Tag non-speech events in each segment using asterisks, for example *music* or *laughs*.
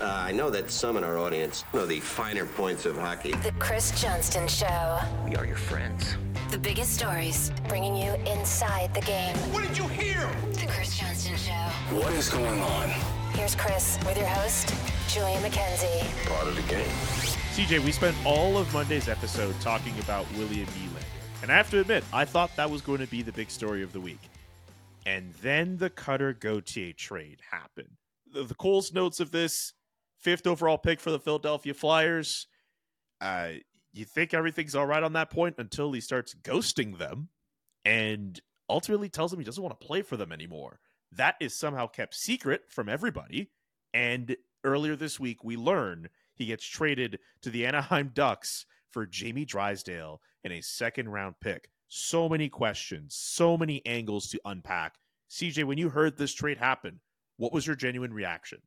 Uh, I know that some in our audience know the finer points of hockey. The Chris Johnston Show. We are your friends. The biggest stories, bringing you inside the game. What did you hear? The Chris Johnston Show. What is going on? Here's Chris with your host, Julian McKenzie. Part of the game. CJ, we spent all of Monday's episode talking about William Nylander. And I have to admit, I thought that was going to be the big story of the week. And then the Cutter Gauthier trade happened. The, the Cole's notes of this fifth overall pick for the Philadelphia Flyers. Uh, you think everything's all right on that point until he starts ghosting them and ultimately tells them he doesn't want to play for them anymore. That is somehow kept secret from everybody. And earlier this week, we learn he gets traded to the Anaheim Ducks for Jamie Drysdale and a second round pick. So many questions, so many angles to unpack. CJ, when you heard this trade happen, what was your genuine reaction?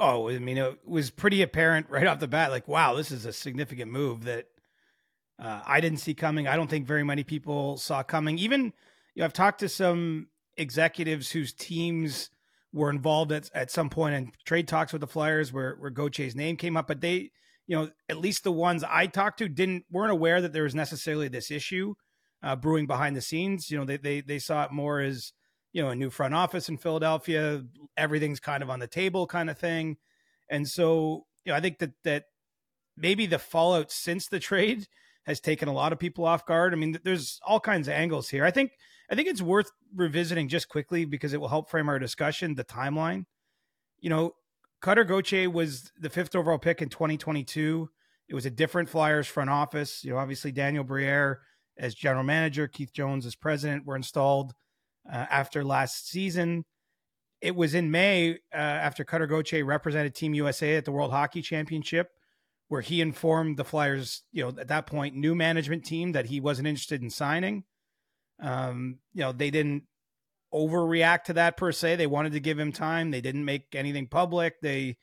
Oh, I mean, it was pretty apparent right off the bat. Like, wow, this is a significant move that uh, I didn't see coming. I don't think very many people saw coming. Even, you know, I've talked to some executives whose teams were involved at, at some point in trade talks with the Flyers where, where Gauthier's name came up, but they, you know, at least the ones I talked to didn't weren't aware that there was necessarily this issue uh, brewing behind the scenes. You know, they they they saw it more as you know a new front office in Philadelphia. Everything's kind of on the table, kind of thing. And so, you know, I think that that maybe the fallout since the trade has taken a lot of people off guard. I mean, there's all kinds of angles here. I think I think it's worth revisiting just quickly because it will help frame our discussion. The timeline, you know, Cutter Gauthier was the fifth overall pick in 2022. It was a different Flyers front office. You know, obviously Daniel Briere as general manager, Keith Jones as president were installed uh, after last season. It was in May uh, after Cutter Gauthier represented Team USA at the World Hockey Championship, where he informed the Flyers, you know, at that point, new management team that he wasn't interested in signing. Um, you know, they didn't overreact to that per se. They wanted to give him time. They didn't make anything public. They,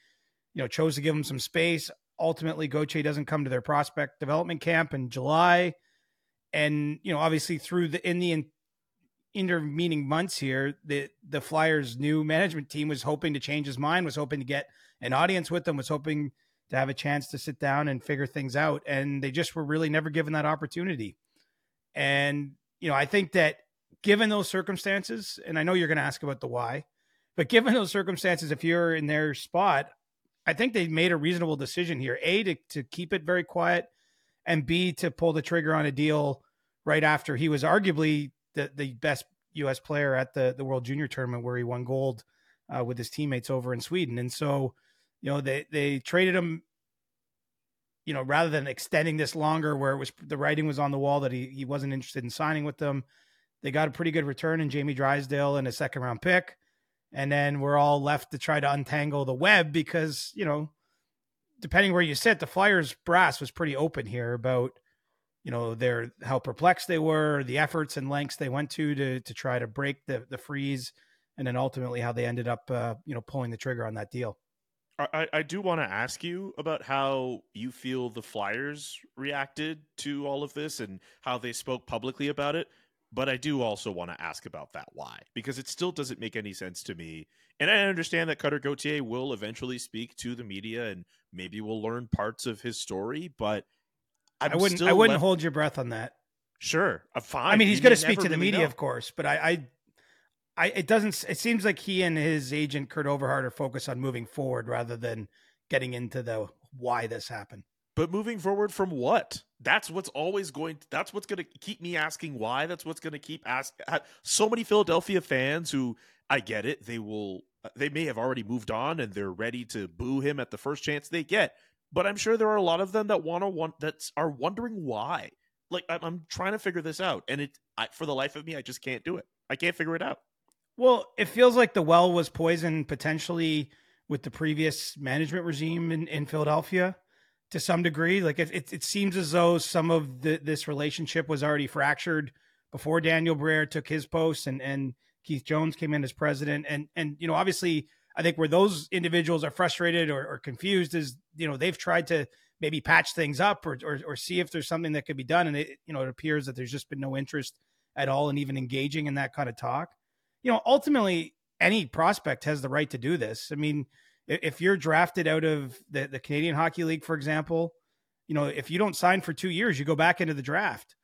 you know, chose to give him some space. Ultimately, Goche doesn't come to their prospect development camp in July. And, you know, obviously through the in the intervening months here, the the Flyers new management team was hoping to change his mind, was hoping to get an audience with them, was hoping to have a chance to sit down and figure things out. And they just were really never given that opportunity. And, you know, I think that given those circumstances, and I know you're going to ask about the why, but given those circumstances, if you're in their spot, I think they made a reasonable decision here. A to, to keep it very quiet, and B to pull the trigger on a deal right after he was arguably the the best U.S. player at the the World Junior Tournament where he won gold uh, with his teammates over in Sweden. And so, you know, they they traded him. You know, rather than extending this longer, where it was the writing was on the wall that he he wasn't interested in signing with them, they got a pretty good return in Jamie Drysdale and a second round pick. And then we're all left to try to untangle the web because, you know, depending where you sit, the Flyers brass was pretty open here about, you know, their how perplexed they were, the efforts and lengths they went to to to try to break the the freeze, and then ultimately how they ended up, uh, you know, pulling the trigger on that deal. I, I do want to ask you about how you feel the Flyers reacted to all of this and how they spoke publicly about it. But I do also want to ask about that why, because it still doesn't make any sense to me. And I understand that Cutter Gauthier will eventually speak to the media and maybe we'll learn parts of his story, but I'm I would not I wouldn't left... hold your breath on that. Sure, uh, fine. I mean, he's going to speak to the media, know. of course, but I, I, I, it doesn't. It seems like he and his agent Kurt Overhardt are focused on moving forward rather than getting into the why this happened. But moving forward from what? That's what's always going. To, that's what's going to keep me asking why. That's what's going to keep asking. So many Philadelphia fans who I get it. They will. Uh, they may have already moved on and they're ready to boo him at the first chance they get. But I'm sure there are a lot of them that want to want that are wondering why. Like I'm, I'm trying to figure this out, and it I, for the life of me, I just can't do it. I can't figure it out. Well, it feels like the well was poisoned potentially with the previous management regime in, in Philadelphia to some degree. Like it, it, it seems as though some of the, this relationship was already fractured before Daniel Briere took his post and, and Keith Jones came in as president. And, and, you know, obviously I think where those individuals are frustrated or, or confused is, you know, they've tried to maybe patch things up or, or, or see if there's something that could be done. And it, you know, it appears that there's just been no interest at all in even engaging in that kind of talk. You know, ultimately any prospect has the right to do this. I mean, if you're drafted out of the, the Canadian Hockey League, for example, you know, if you don't sign for two years, you go back into the draft.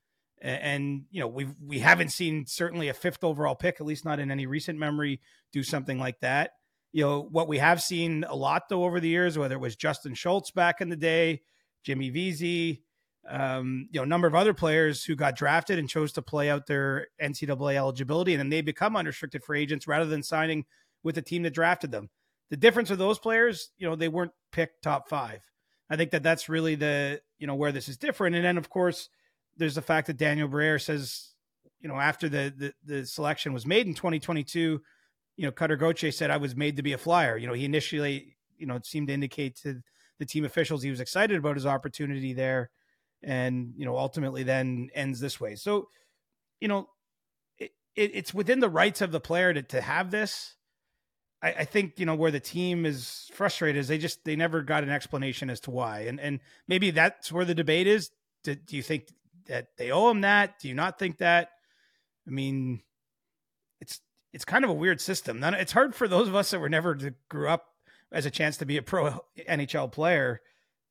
And, and you know, we we haven't seen certainly a fifth overall pick, at least not in any recent memory, do something like that. You know, what we have seen a lot though over the years, whether it was Justin Schultz back in the day, Jimmy Vesey, um, you know, a number of other players who got drafted and chose to play out their NCAA eligibility, and then they become unrestricted free agents rather than signing with the team that drafted them. The difference with those players, you know, they weren't picked top five. I think that that's really the you know where this is different. And then of course, there's the fact that Daniel Briere says, you know, after the the, the selection was made in 2022, you know, Cutter Gauthier said I was made to be a flyer. You know, he initially, you know, it seemed to indicate to the team officials he was excited about his opportunity there. And you know ultimately then ends this way. So you know it, it, it's within the rights of the player to, to have this. I, I, think you know where the team is frustrated is they just they never got an explanation as to why. And and maybe that's where the debate is. Do, do you think that they owe him that? Do you not think that? I mean it's kind of a weird system it's hard for those of us that were never to grew up as a chance to be a pro *laughs* nhl player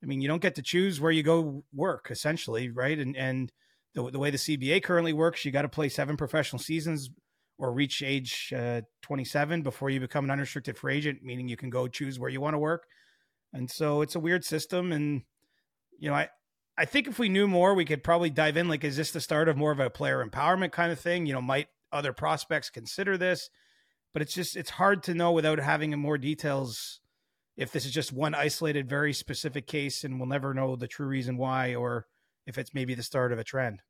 I mean, you don't get to choose where you go work, essentially, right? And and the, the way the CBA currently works, you got to play seven professional seasons or reach age uh, 27 before you become an unrestricted free agent, meaning you can go choose where you want to work. And so it's a weird system. And you know, I I think if we knew more, we could probably dive in. Like, is this the start of more of a player empowerment kind of thing? You know, might other prospects consider this? But it's just it's hard to know without having more details if this is just one isolated, very specific case and we'll never know the true reason why, or if it's maybe the start of a trend.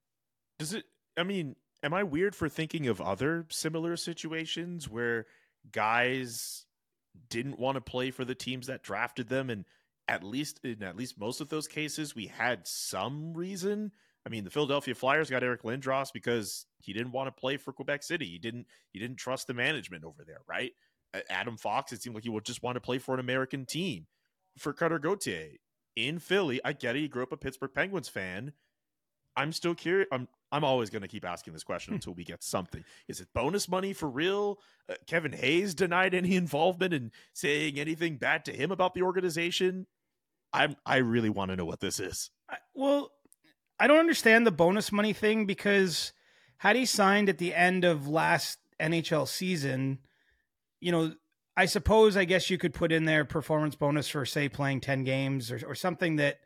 Does it, I mean, am I weird for thinking of other similar situations where guys didn't want to play for the teams that drafted them and at least in at least most of those cases we had some reason i mean the philadelphia flyers got eric lindros because he didn't want to play for quebec city he didn't he didn't trust the management over there right Adam Fox, it seemed like he would just want to play for an American team. For Cutter Gauthier in Philly, I get it. He grew up a Pittsburgh Penguins fan. I'm still curious. I'm I'm always going to keep asking this question hmm. until we get something. Is it bonus money for real? Uh, Kevin Hayes denied any *laughs* involvement in saying anything bad to him about the organization. I'm I really want to know what this is. I, well, I don't understand the bonus money thing because had he signed at the end of last NHL season, you know, I suppose I guess you could put in there performance bonus for say playing 10 games or, or something that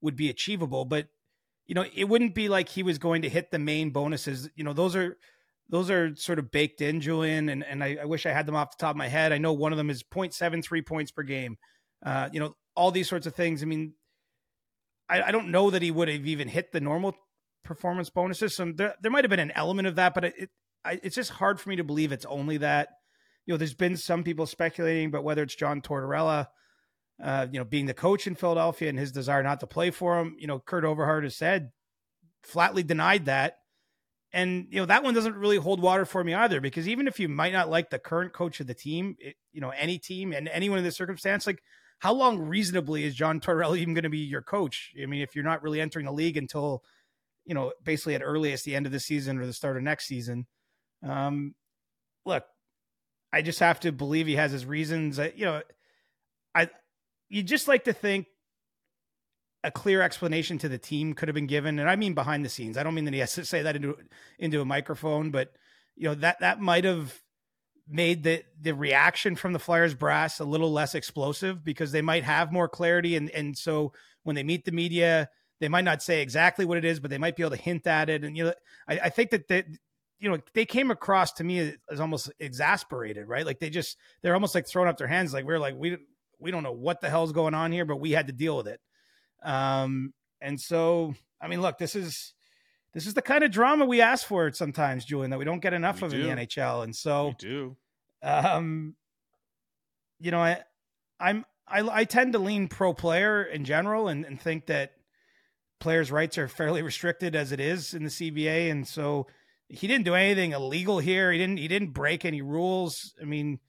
would be achievable, but you know, it wouldn't be like he was going to hit the main bonuses. You know, those are those are sort of baked in, Julian, and, and I, I wish I had them off the top of my head. I know one of them is 0.73 points per game. Uh, you know, all these sorts of things. I mean, I, I don't know that he would have even hit the normal performance bonuses. So there, there might have been an element of that, but it, it I, it's just hard for me to believe it's only that you know, there's been some people speculating, but whether it's John Tortorella, uh, you know, being the coach in Philadelphia and his desire not to play for him, you know, Kurt Overhardt has said flatly denied that. And, you know, that one doesn't really hold water for me either, because even if you might not like the current coach of the team, it, you know, any team and anyone in this circumstance, like how long reasonably is John Tortorella even going to be your coach? I mean, if you're not really entering the league until, you know, basically at earliest the end of the season or the start of next season. Um, look, I just have to believe he has his reasons. I, you know, I you just like to think a clear explanation to the team could have been given, and I mean behind the scenes. I don't mean that he has to say that into into a microphone, but you know that that might have made the the reaction from the Flyers brass a little less explosive because they might have more clarity, and and so when they meet the media, they might not say exactly what it is, but they might be able to hint at it. And you know, I, I think that that you know, they came across to me as almost exasperated, right? Like they just they're almost like throwing up their hands, like we're like we we don't know what the hell's going on here, but we had to deal with it. Um, and so I mean, look, this is this is the kind of drama we ask for sometimes, Julian, that we don't get enough we of do. in the NHL. And so we do. Um, you know, I I'm I, I tend to lean pro player in general and, and think that players' rights are fairly restricted as it is in the CBA, and so he didn't do anything illegal here. He didn't he didn't break any rules. I mean,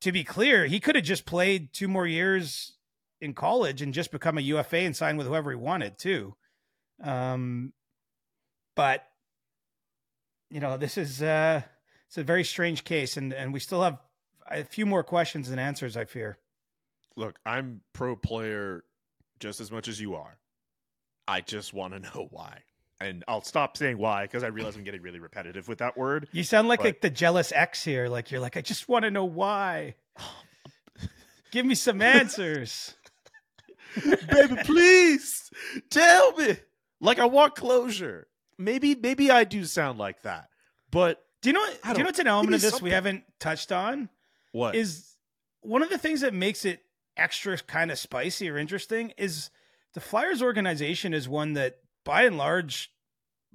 to be clear, he could have just played two more years in college and just become a UFA and sign with whoever he wanted too. Um, but you know, this is uh, it's a very strange case, and and we still have a few more questions than answers. I fear. Look, I'm pro player just as much as you are. I just want to *laughs* know why. And I'll stop saying why because I realize I'm getting really repetitive with that word. You sound like, But- like the jealous ex here. Like you're like, I just want to know why. *laughs* Give me some answers. *laughs* Baby, please tell me. Like I want closure. Maybe maybe I do sound like that. But Do you know? I Do you know what's an element of this we haven't touched on? what? Is one of the things that makes it extra kind of spicy or interesting is the Flyers organization is one that by and large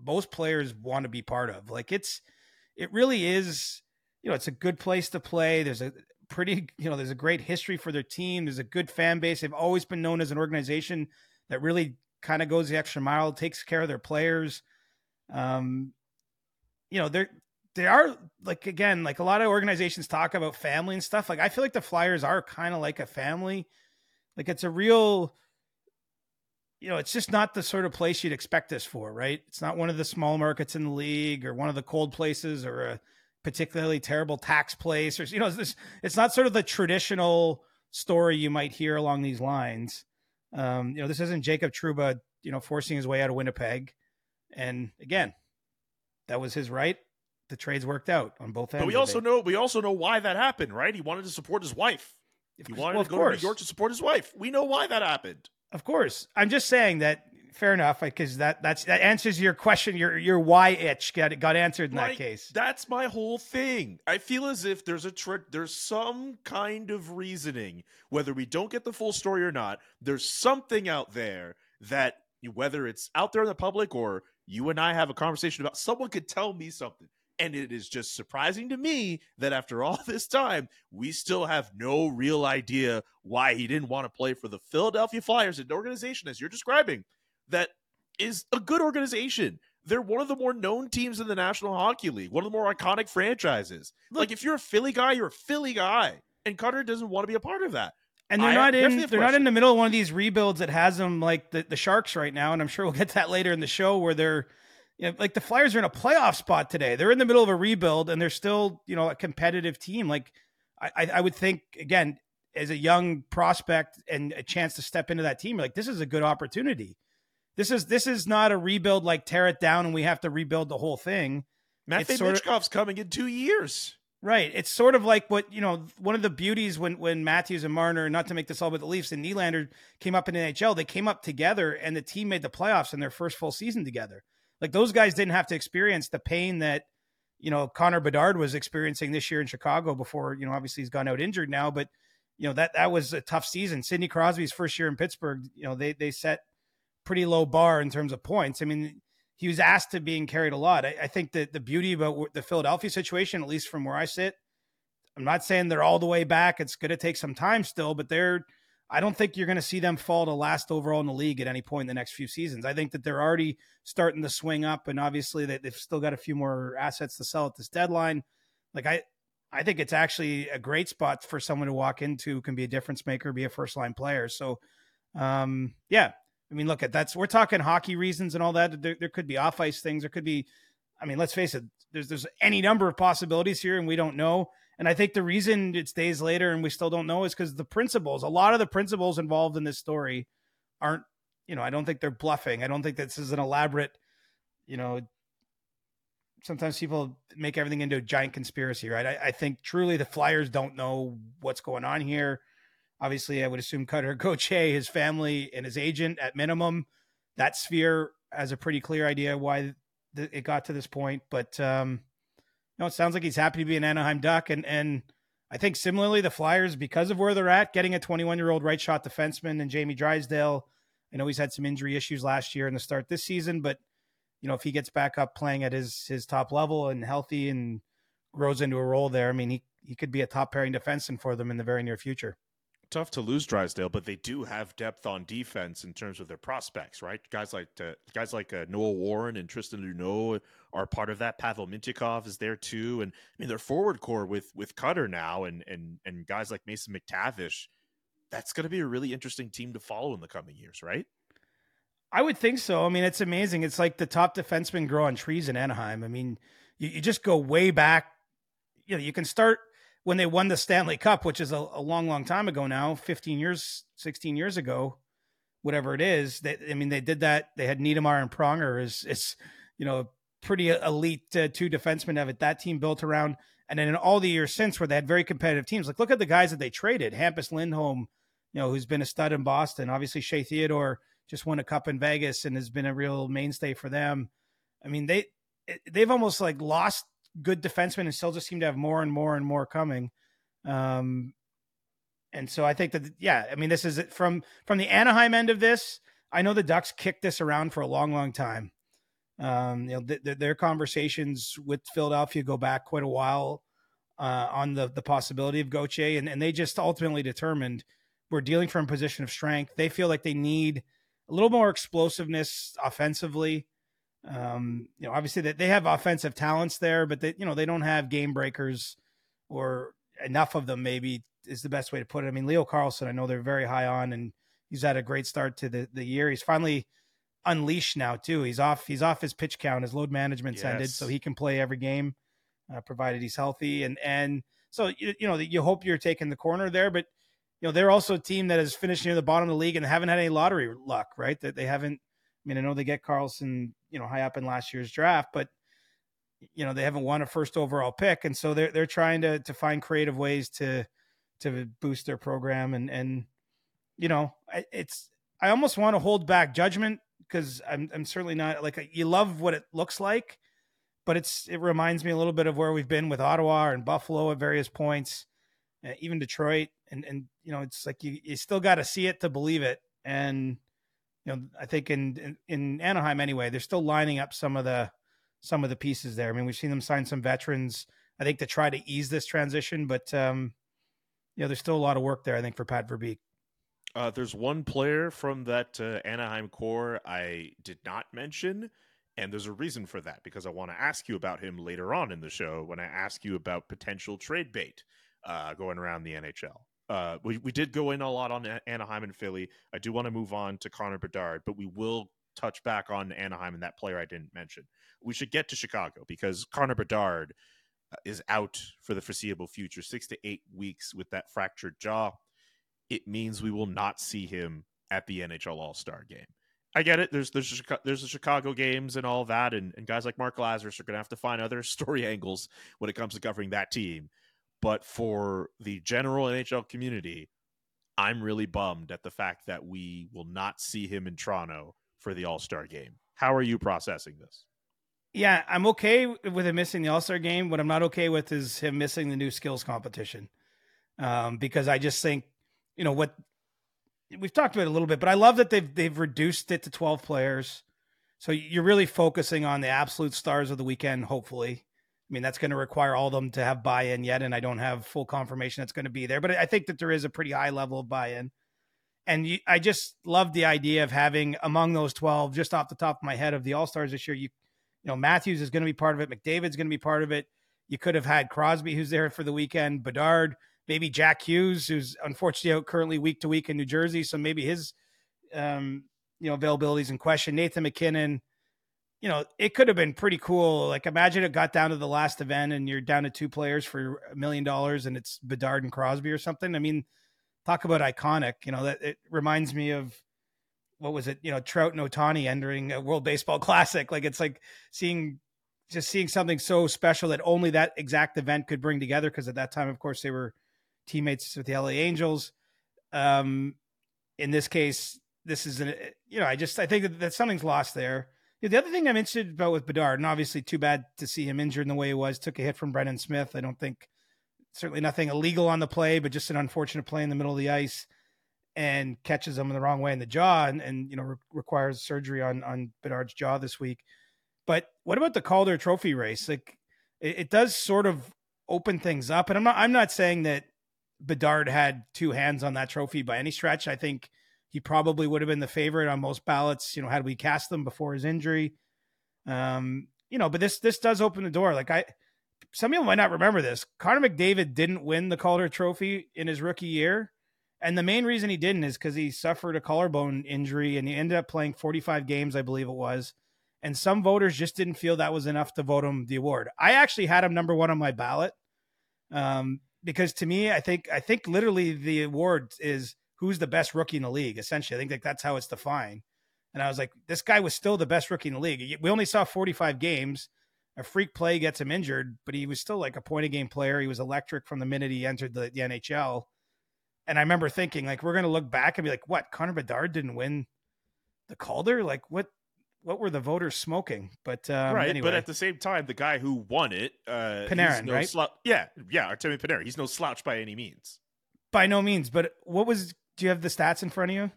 most players want to be part of. Like it's it really is, you know, it's a good place to play. There's a pretty, you know, there's a great history for their team. There's a good fan base. They've always been known as an organization that really kind of goes the extra mile, takes care of their players. Um, you know, they're they are like again, like a lot of organizations talk about family and stuff. Like I feel like the Flyers are kind of like a family. Like it's a real you know, it's just not the sort of place you'd expect this for, right? It's not one of the small markets in the league or one of the cold places or a particularly terrible tax place or you know, it's this it's not sort of the traditional story you might hear along these lines. Um, you know, this isn't Jacob Trouba, you know, forcing his way out of Winnipeg. And again, that was his right. The trades worked out on both ends. but we also know we also know why that happened, right? He wanted to support his wife. He wanted Well, to go to. New York to support his wife. We know why that happened. Of course, I'm just saying that. Fair enough, because that that's that answers your question. Your your why itch got got answered in that case. That's my whole thing. I feel as if there's a tr- there's some kind of reasoning, whether we don't get the full story or not. There's something out there that whether it's out there in the public or you and I have a conversation about, someone could tell me something. And it is just surprising to me that after all *laughs* this time, we still have no real idea why he didn't want to play for the Philadelphia Flyers, an organization, as you're describing, that is a good organization. They're one of the more known teams in the National Hockey League, one of the more iconic franchises. like if you're a Philly guy, you're a Philly guy, and Cutter doesn't want to be a part of that. And they're I not in they're not in the middle of one of these rebuilds that has them like the, the Sharks right now, and I'm sure we'll get to that later in the show where they're you know, like the Flyers are in a playoff spot today. They're in the middle of a rebuild and they're still, you know, a competitive team. Like I, I- would think again, as a young prospect and a chance to step into that team, like this is a good opportunity. This is this is not a rebuild like tear it down and we have to rebuild the whole thing. Matvey Michkov's coming in two years. Right. It's sort of like what, you know, one of the beauties when when Matthews and Marner, not to make this all about the Leafs and Nylander came up in NHL, they came up together and the team made the playoffs in their first full season together. Like those guys didn't have to experience the pain that, you know, Connor Bedard was experiencing this year in Chicago before, you know, obviously he's gone out injured now, but you know, that that was a tough season. Sidney Crosby's first year in Pittsburgh, you know, they they set pretty low bar in terms of points. I mean, he was asked to being carried a lot. I, I think that the beauty about the Philadelphia situation, at least from where I sit, I'm not saying they're all the way back. It's going to take some time still, but they're. I don't think you're going to see them fall to last overall in the league at any point in the next few seasons. I think that they're already starting to swing up, and obviously they, they've still got a few more assets to sell at this deadline. Like I, I think it's actually a great spot for someone to walk into can be a difference maker, be a first line player. So, um, yeah, I mean, look at that's we're talking hockey reasons and all that. There, there could be off ice things. There could be, I mean, let's face it. There's there's any number of possibilities here, and we don't know. And I think the reason it's days later and we still don't know is because the principles, a lot of the principles involved in this story, aren't. You know, I don't think they're bluffing. I don't think this is an elaborate. You know, sometimes people make everything into a giant conspiracy, right? I, I think truly the Flyers don't know what's going on here. Obviously, I would assume Cutter *laughs* Gauthier, his family, and his agent at minimum, that sphere has a pretty clear idea why th- it got to this point. But um, no, it sounds like he's happy to be an Anaheim Duck, and and I think similarly the Flyers, because of where they're at, getting a 21 year old right shot defenseman and Jamie Drysdale. I know he's had some injury issues last year in the start this season, but you know if he gets back up playing at his his top level and healthy and grows into a role there, I mean he he could be a top pairing defenseman for them in the very near future. Tough to lose Drysdale, but they do have depth on defense in terms of their prospects, right? Guys like uh, guys like uh, Noah Warren and Tristan Luneau are part of that. Pavel Mintyukov is there too, and I mean their forward core with with Cutter now, and and and guys like Mason McTavish. That's going to be a really interesting team to follow in the coming years, right? I would think so. I mean, it's amazing. It's like the top defensemen grow on trees in Anaheim. I mean, you, you just go way back. You know, you can start when they won the Stanley Cup, which is a, a long, long time ago now, 15 years, 16 years ago, whatever it is. That I mean, they did that. They had Niedermayer and Pronger as, as you know, pretty elite uh, two defensemen of it. That team built around, and then in all the years since, where they had very competitive teams. Like look at the guys that they traded. Hampus Lindholm, you know, who's been a stud in Boston. Obviously, Shea Theodore just won a cup in Vegas and has been a real mainstay for them. I mean, they they've almost like lost good defensemen and still just seem to have more and more and more coming. Um, and so I think that yeah, I mean, this is from from the Anaheim end of this. I know the Ducks kicked this around for a long, long time. Um, you know, th- th- their conversations with Philadelphia go back quite a while uh, on the the possibility of Gauthier, and, and they just ultimately determined we're dealing from a position of strength. They feel like they need a little more explosiveness offensively. Um, you know, obviously that they have offensive talents there, but they, you know, they don't have game breakers or enough of them. Maybe is the best way to put it. I mean, Leo Carlsson, I know they're very high on, and he's had a great start to the the year. He's finally unleashed now too. He's off. He's off his pitch count. His load management's yes. ended, so he can play every game, uh, provided he's healthy. And and so you, you know you hope you're taking the corner there, but you know they're also a team that has finished near the bottom of the league and haven't had any lottery luck, right? That they haven't. I mean, I know they get Carlsson, you know, high up in last year's draft, but you know they haven't won a first overall pick, and so they're they're trying to to find creative ways to to boost their program. And and you know it's I almost want to hold back judgment because I'm I'm certainly not like you love what it looks like, but it's it reminds me a little bit of where we've been with Ottawa and Buffalo at various points, uh, even Detroit, and and you know it's like you you still got to see it to believe it, and you know I think in, in in Anaheim anyway they're still lining up some of the some of the pieces there. I mean we've seen them sign some veterans I think to try to ease this transition, but um, you know there's still a lot of work there I think for Pat Verbeek. Uh, there's one player from that uh, Anaheim core I did not mention, and there's a reason for that because I want to ask you about him later on in the show when I ask you about potential trade bait uh, going around the NHL. Uh, we, we did go in a lot on Anaheim and Philly. I do want to move on to Connor Bedard, but we will touch back on Anaheim and that player I didn't mention. We should get to Chicago because Connor Bedard uh, is out for the foreseeable future, six to eight weeks with that fractured jaw it means we will not see him at the NHL All Star game. I get it. There's there's the Chicago games and all that, and, and guys like Mark Lazerus are going to have to find other *laughs* story angles when it comes to covering that team. But for the general NHL community, I'm really bummed at the fact that we will not see him in Toronto for the All Star game. How are you processing this? Yeah, I'm okay with him missing the All Star game. What I'm not okay with is him missing the new skills competition, um, because I just think you know what we've talked about a little bit, but I love that they've they've reduced it to 12 players. So you're really focusing on the absolute stars of the weekend, hopefully. I mean, that's going to require all of them to have buy-in yet, and I don't have full confirmation that's going to be there. But I think that there is a pretty high level of buy-in, and you, I just love the idea of having among those twelve, just off the top of my head, of the All Stars this year. You, you know, Matthews is going to be part of it. McDavid's going to be part of it. You could have had Crosby, who's there for the weekend. Bedard, maybe Jack Hughes, who's unfortunately out currently week to week in New Jersey, so maybe his um, you know availability is in question. Nathan MacKinnon, you know, it could have been pretty cool. Like imagine it got down to the last event and you're down to two players for a million dollars and it's Bedard and Crosby or something. I mean, talk about iconic. You know that it reminds me of what was it? You know, Trout and Ohtani entering a World Baseball *laughs* Classic. Like it's like seeing just seeing something so special that only that exact event could bring together. Because at that time, of course, they were teammates with the LA Angels. Um, in this case, this is an you know I just I think that, that something's lost there. The other thing I'm interested about with Bedard, and obviously too bad to see him injured in the way he was. Took a hit from Brendan Smith. I don't think certainly nothing illegal on the play, but just an unfortunate play in the middle of the ice and catches him in the wrong way in the jaw and, and you know re- requires surgery on on Bedard's jaw this week. But what about the Calder Trophy race? Like it, it does sort of open things up, and I'm not I'm not saying that Bedard had two hands on that trophy by any stretch. I think he probably would have been the favorite on most ballots, you know, had we cast them before his injury. Um, you know, but this this does open the door. Like I some people might not remember this. Connor McDavid didn't win the Calder trophy in his rookie year. And the main reason he didn't is because he suffered a collarbone injury and he ended up playing 45 games, I believe it was. And some voters just didn't feel that was enough to vote him the award. I actually had him number one on my ballot. Um, because to me, I think I think literally the award is who's the best rookie in the league. Essentially, I think like that's how it's defined. And I was like, this guy was still the best rookie in the league. We only saw 45 games. A freak play gets him injured, but he was still like a point a game player. He was electric from the minute he entered the, the NHL. And I remember thinking, like, we're going to look back and be like, what? Connor Bedard didn't win the Calder? Like, what? What were the voters smoking? But um, right, anyway. but at the same time, the guy who won it, uh, Panarin, no right? slou- yeah, yeah, Artemi Panarin. He's no slouch by any means. by no means. But what was? Do you have the stats in front of you?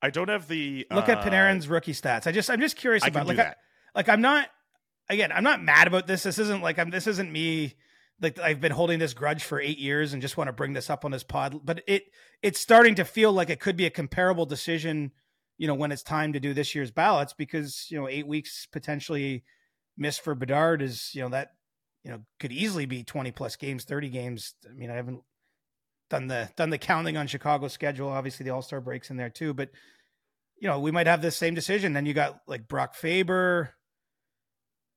I don't have the Look at uh, Panarin's rookie stats. I just I'm just curious I about like I, that. like I'm not again I'm not mad about this. This isn't like I'm this isn't me like I've been holding this grudge for eight years and just want to bring this up on this pod. But it it's starting to feel like it could be a comparable decision. You know when it's time to do this year's ballots because you know eight weeks potentially missed for Bedard is you know that you know could easily be 20 plus games 30 games i mean i haven't done the done the counting on chicago's schedule obviously the all-star breaks in there too but you know we might have the same decision then you got like brock faber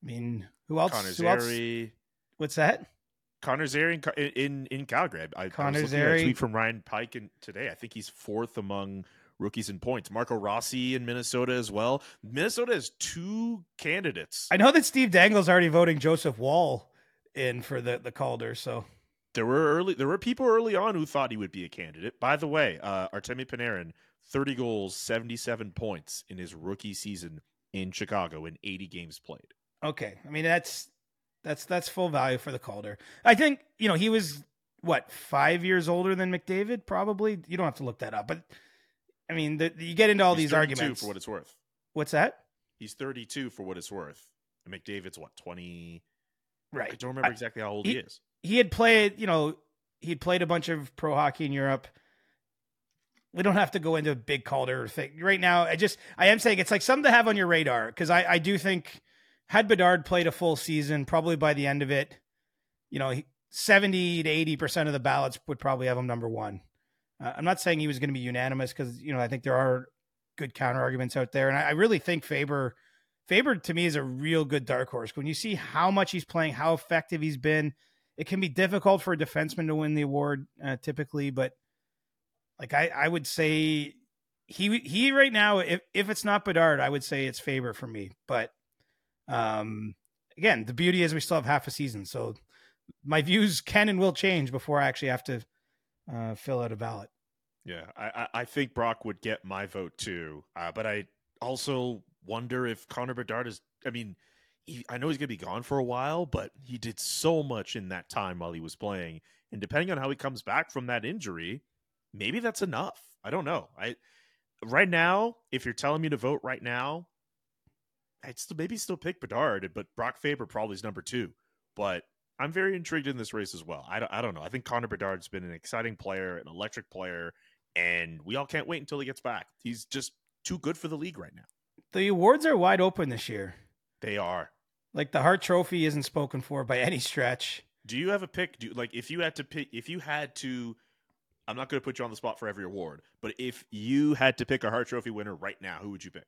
i mean who else Connor who else Zary. what's that Connor Zary in, in in Calgary. I, I was looking at a tweet from Ryan Pike in, today. I think he's fourth among rookies in points. Marco Rossi in Minnesota as well. Minnesota has two candidates. i know that steve dangle's already voting joseph Woll in for the the calder so There were early there were people early on who thought he would be a candidate. By the way, uh, Artemi Panarin, 30 goals, 77 points in his rookie season in Chicago in 80 games played. Okay, I mean that's that's that's full value for the Calder. I think you know he was what five years older than McDavid, probably. You don't have to look that up, but I mean the, you get into all He's these 32 arguments. for what it's worth. What's that? He's 32 for what it's worth. And McDavid's what 20 Right. I don't remember exactly how old he- he is. He had played, you know, he'd played a bunch of pro hockey in Europe. We don't have to go into a big Calder thing right now. I just I am saying it's like something to have on your radar because I I do think had Bedard played a full season, probably by the end of it, you know, he- 70 to 80% of the ballots would probably have him number one. Uh, I'm not saying he was going to be unanimous because, you know, I think there are good counter arguments out there. And I, I really think Faber, Faber to me is a real good dark horse. When you see how much he's playing, how effective he's been, it can be difficult for a defenseman to win the award uh, typically, but like I, I would say he, he right now, if, if it's not Bedard, I would say it's Faber for me, but um, again, the beauty is we still have half a season, so my views can and will change before I actually have to uh, fill out a ballot. Yeah, I, I think Brock would get my vote too. Uh, but I also wonder if Connor Bedard is. I mean, he, I know he's gonna be gone for a while, but he did so much in that time while he was playing, and depending on how he comes back from that injury, maybe that's enough. I don't know. I right now, if you're telling me to vote right now, I'd still maybe still pick Bedard, but Brock Faber probably is number two. But I'm very intrigued in this race as well. I don't, I don't know. I think Connor Bedard's been an exciting player, an electric player, and we all can't wait until he gets back. He's just too good for the league right now. The awards are wide open this year. They are. Like the Hart Trophy isn't spoken for by *laughs* any stretch. Do you have a pick? Do like if you had to pick? If you had to, I'm not going to put you on the spot for every award, but if you had to pick a Hart Trophy winner right now, who would you pick?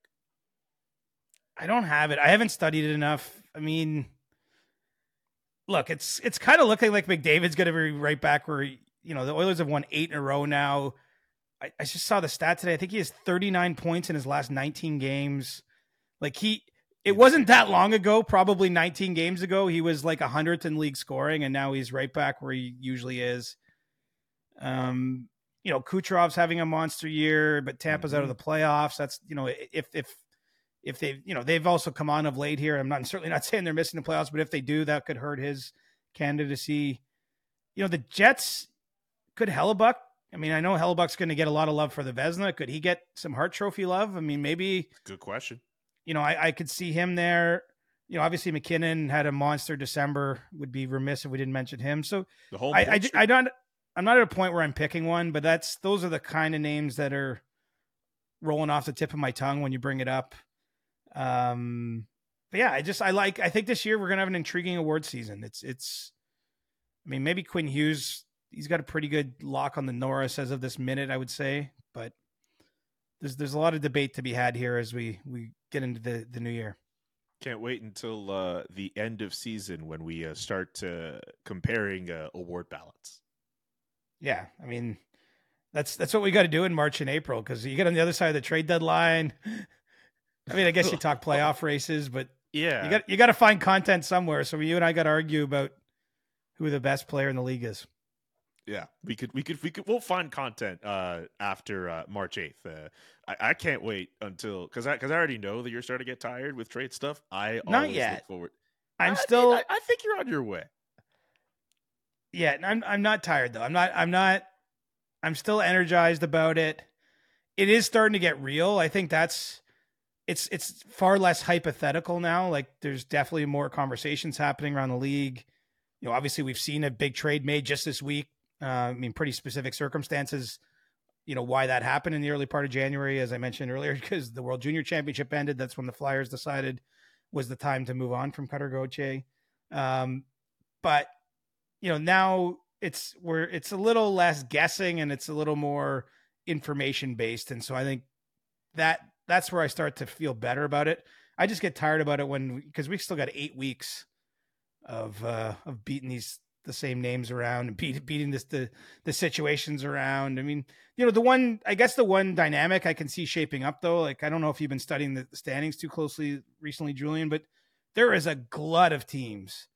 I don't have it. I haven't studied it enough. I mean, look, it's it's kind of looking like McDavid's going to be right back where you know the Oilers have won eight in a row now. I, I just saw the stat today. I think he has 39 points in his last 19 games. Like he, it wasn't that long ago, probably 19 games ago, he was like a hundredth in league scoring, and now he's right back where he usually is. Um, you know, Kucherov's having a monster year, but Tampa's out of the playoffs. That's you know, if if if they you know they've also come on of late here. I'm not *laughs* certainly not saying they're missing the playoffs, but if they do, that could hurt his candidacy. You know, the Jets could Hellebuyck. I mean, I know Hellebuyck's going to get a lot of love for the Vezina. Could he get some Hart Trophy love? I mean, maybe Good question. You know I, I could see him there. You know, obviously MacKinnon had a monster December. Would be remiss if we didn't mention him. So The whole I, I, I don't. I'm not at a point where I'm picking one, but that's those are the kind of names that are rolling off the tip of my tongue when you bring it up. Um, but yeah, I just I like. I think this year we're gonna have an intriguing award season. It's it's. I mean, maybe Quinn Hughes. He's got a pretty good lock on the Norris as of this minute, I would say. But there's there's a lot of debate to be had here as we we get into the the new year. Can't wait until uh, the end of season when we uh, start uh, comparing uh, award ballots. yeah, I mean, that's that's what we got to do in March and April because you get on the other side of the trade deadline. I mean, I guess you talk playoff races, but Yeah. you got you got to find content somewhere. So you and I got to argue about who the best player in the league is. Yeah, we could, we could, we could. We'll find content uh, after uh, March eighth. Uh, I, I can't wait until because I because I already know that you're starting to get tired with trade stuff. I Not always yet. look forward. I'm I- still I, I think you're on your way. Yeah, I'm I'm not tired though. I'm not I'm not I'm still energized about it. It is starting to get real. I think that's it's it's far less hypothetical now. Like there's definitely more conversations happening around the league. You know, obviously we've seen a big trade made just this week. Uh, I mean, pretty specific circumstances. You know why that happened in the early part of January, as I mentioned earlier, *laughs* because the World Junior Championship ended. That's when the Flyers decided was the time to move on from Cutter Gauthier. Um, but you know now it's where it's a little less guessing and it's a little more information based and so i think that that's where i start to feel better about it i just get tired about it when because we still got eight weeks of uh of beating these the same names around and beat, beating this the the situations around i mean you know the one i guess the one dynamic i can see shaping up though like i don't know if you've been studying the standings too closely recently julian but there is a glut of teams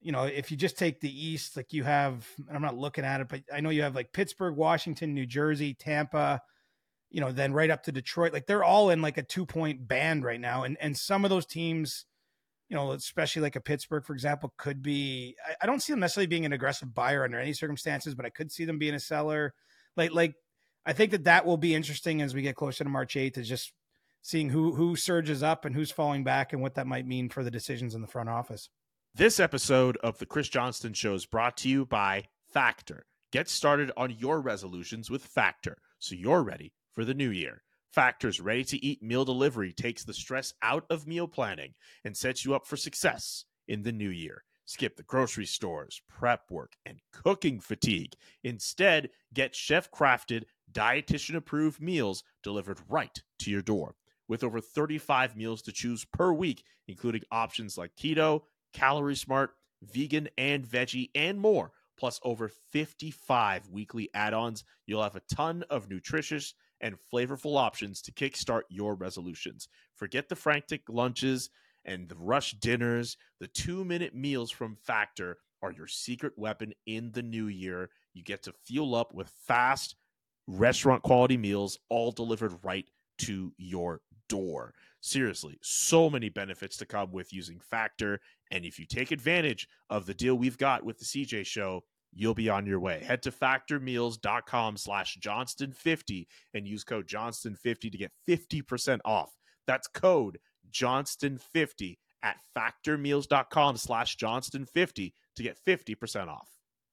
you know, if you just take the East, like you have, I'm not looking at it, but I know you have like Pittsburgh, Washington, New Jersey, Tampa, you know, then right up to Detroit. Like they're all in like a two point band right now. And and some of those teams, you know, especially like a Pittsburgh, for example, could be I, I don't see them necessarily being an aggressive buyer under any circumstances, but I could see them being a seller. Like like I think that that will be interesting as we get closer to March 8th is just seeing who who surges up and who's falling back and what that might mean for the decisions in the front office. This episode of the Chris Johnston Show is brought to you by Factor. Get started on your resolutions with Factor so you're ready for the new year. Factor's ready to eat meal delivery takes the stress out of meal planning and sets you up for success in the new year. Skip the grocery stores, prep work, and cooking fatigue. Instead, get chef crafted, dietitian approved meals delivered right to your door. With over 35 meals to choose per week, including options like keto, calorie smart, vegan and veggie, and more. Plus, over 55 weekly add ons. You'll have a ton of nutritious and flavorful options to kickstart your resolutions. Forget the frantic lunches and the rush dinners. The two minute meals from Factor are your secret weapon in the new year. You get to fuel up with fast, restaurant quality meals, all delivered right to your door. Seriously, so many benefits to come with using Factor. And if you take advantage of the deal we've got with the CJ show, you'll be on your way. Head to factormeals.com slash Johnston50 and use code Johnston50 to get 50% off. That's code Johnston50 at factormeals.com slash Johnston50 to get 50% off.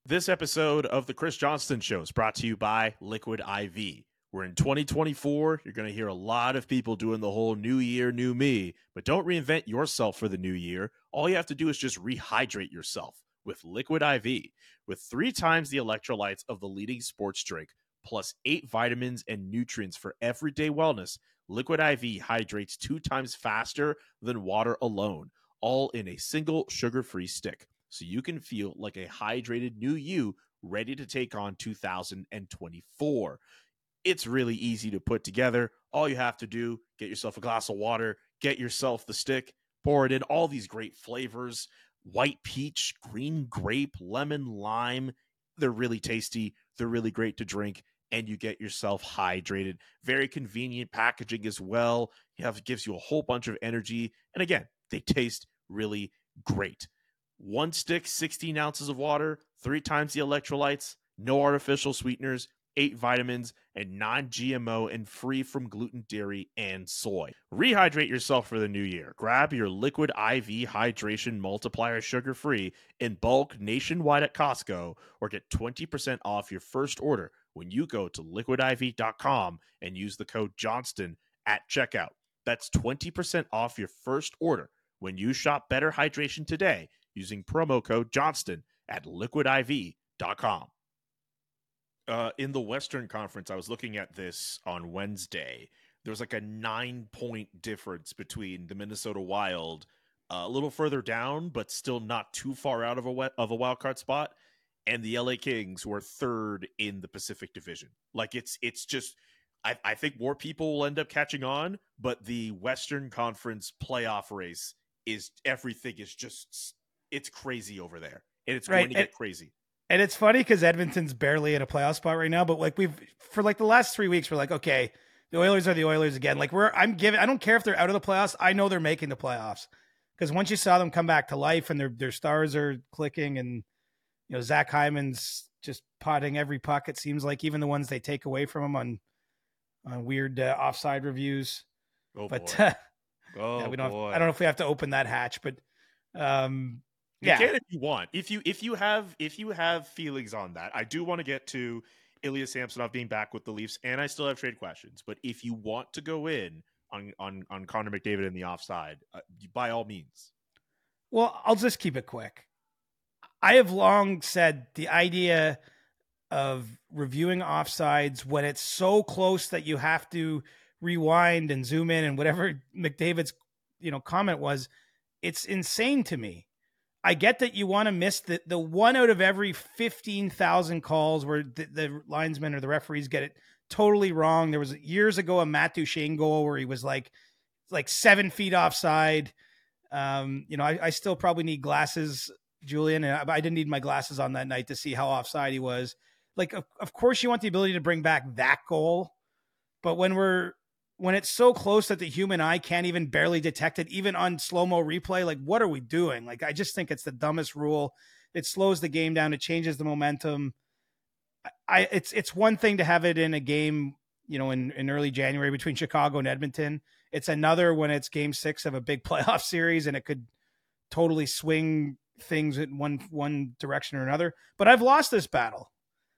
This episode of the Chris Johnston Show is brought to you by Liquid IV. We're in 2024. You're going to hear a lot of people doing the whole new year, new me, but don't reinvent yourself for the new year. All you have to do is just rehydrate yourself with Liquid IV. With three times the electrolytes of the leading sports drink, plus eight vitamins and nutrients for everyday wellness, Liquid IV hydrates two times faster than water alone, all in a single sugar free stick. So you can feel like a hydrated new you ready to take on 2024 it's really easy to put together. All you have to do, get yourself a glass of water, get yourself the stick, pour it in all these great flavors, white peach, green grape, lemon, lime. They're really tasty, they're really great to drink and you get yourself hydrated. Very convenient packaging as well. You have gives you a whole bunch of energy and again, they taste really great. One stick, 16 ounces of water, three times the electrolytes, no artificial sweeteners, eight vitamins, and non GMO and free from gluten, dairy, and soy. Rehydrate yourself for the new year. Grab your liquid IV hydration multiplier sugar free in bulk nationwide at Costco or get 20% off your first order when you go to liquidiv.com and use the code Johnston at checkout. That's 20% off your first order when you shop Better Hydration today using promo code Johnston at liquidiv.com uh, in the Western Conference, I was looking at this on Wednesday. There was like a nine point difference between the Minnesota Wild, uh, a little further down, but still not too far out of a of a wild card spot, and the LA Kings were third in the Pacific Division. Like it's it's just I, I think more people will end up catching on, but the Western Conference playoff race is everything is just it's crazy over there. And it's Right, going to and- get crazy. And it's funny because Edmonton's barely in a playoff spot right now, but like we've for like the last three weeks, we're like, okay, the Oilers are the Oilers again. Like we're I'm giving I don't care if they're out of the playoffs. I know they're making the playoffs. Because once you saw them come back to life and their their stars are clicking and you know, Zach Hyman's just potting every puck, it seems like even the ones they take away from him on on weird uh, offside reviews. Oh But boy. uh, *laughs* oh yeah, we don't have- I don't know if we have to open that hatch, but um You yeah. can if you want. If you if you have if you have feelings on that, I do want to get to Ilya Samsonov being back with the Leafs, and I still have trade questions. But if you want to go in on on on Connor McDavid in the offside, uh, by all means. Well, I'll just keep it quick. I have long said the idea of reviewing offsides when it's so close that you have to rewind and zoom in and whatever *laughs* McDavid's you know comment was, it's insane to me. I get that you want to miss the, the one out of every 15,000 calls where the, the linesmen or the referees get it totally wrong. There was years ago a Matt Duchene goal where he was like, like seven feet offside. Um, you know, I, I still probably need glasses, Julian, and I, I didn't need my glasses on that night to see how offside he was. Like, of, of course, you want the ability to bring back that goal, but when we're when it's so close that the human eye can't even barely detect it, even on slow mo replay, like what are we doing? Like, I just think it's the dumbest rule. It slows the game down. It changes the momentum. I, it's it's one thing to have it in a game, you know, in, in early January between Chicago and Edmonton. It's another when it's game six of a big *laughs* playoff series and it could totally swing things in one one direction or another. But I've lost this battle.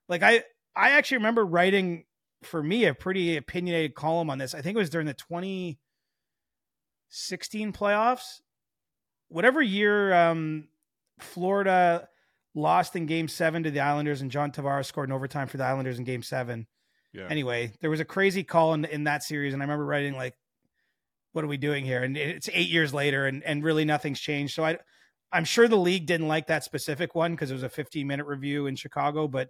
Like I I actually remember writing for me a pretty opinionated column on this. I think it was during the 2016 playoffs. Whatever year um, Florida lost in game seven to the Islanders and John Tavares scored in overtime for the Islanders in game seven. Yeah. Anyway, there was a crazy call in, in that series, and I remember writing like, "What are we doing here?" And it's eight years later, and and really nothing's changed. So I, I'm sure the league didn't like that specific one because it was a 15 minute review in Chicago, but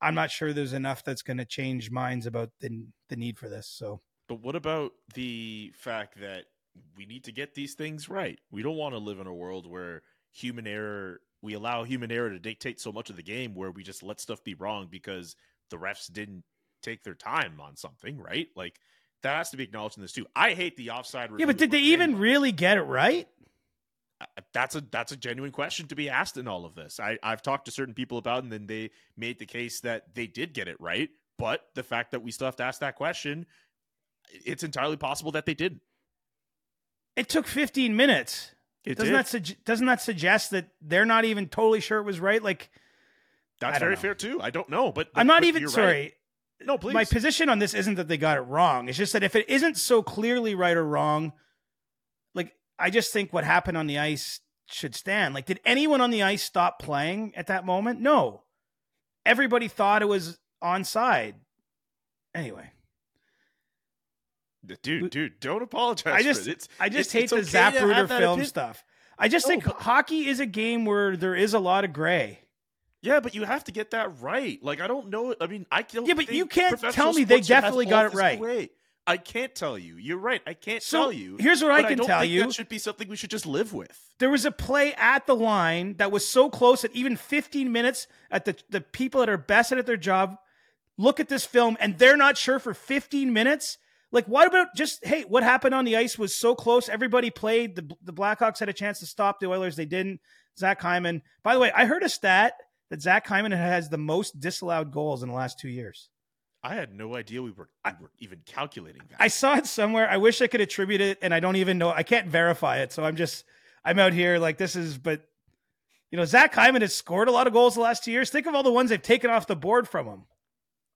I'm not sure there's enough that's going to change minds about the the need for this. So But what about the fact that we need to get these things right? We don't want to live in a world where human error, we allow human error to dictate so much of the game where we just let stuff be wrong because the refs didn't take their time on something, right? Like that has to be acknowledged in this too. I hate the offside. yeah, but did they even really get it right? That's a that's a genuine question to be asked in all of this. I, I've talked to certain people about, and then they made the case that they did get it right. But the fact that we still have to ask that question, it's entirely possible that they didn't. It took 15 minutes. It doesn't did. that sug- doesn't that suggest that they're not even totally sure it was right? Like That's very know. fair too. I don't know, but I'm not but even you're right. sorry. No, please. My position on this isn't that they got it wrong. It's just that if it isn't so clearly right or wrong, I just think what happened on the ice should stand. Like, did anyone on the ice stop playing at that moment? No. Everybody thought it was onside. Anyway, dude, dude, don't apologize. I just it. I just hate the okay Zapruder film opinion. stuff. I just No, think but- hockey is a game where there is a lot of gray. Yeah, but you have to get that right. Like I don't know. I mean, I don't. Yeah, but you can't tell me they sports should have definitely got it right. gray. I can't tell you. You're right. I can't So, tell you. here's what I can don't tell you. That should be something we should just live with. There was a play at the line that was so close that even 15 minutes at the, the people that are best at their job look at this film and they're not sure for 15 minutes. Like, what about just, hey, what happened on the ice was so close. Everybody played. The, the Blackhawks had a chance to stop the Oilers. They didn't. Zach Hyman. By the way, I heard a stat that Zach Hyman has the most disallowed goals in the last two years. I had no idea we were, we were even calculating that. I saw it somewhere. I wish I could attribute it, and I don't even know. I can't verify it, so I'm just I'm out here like this is. But you know, Zach Hyman has scored a lot of goals the last two years. Think of all the ones they've taken off the board from him.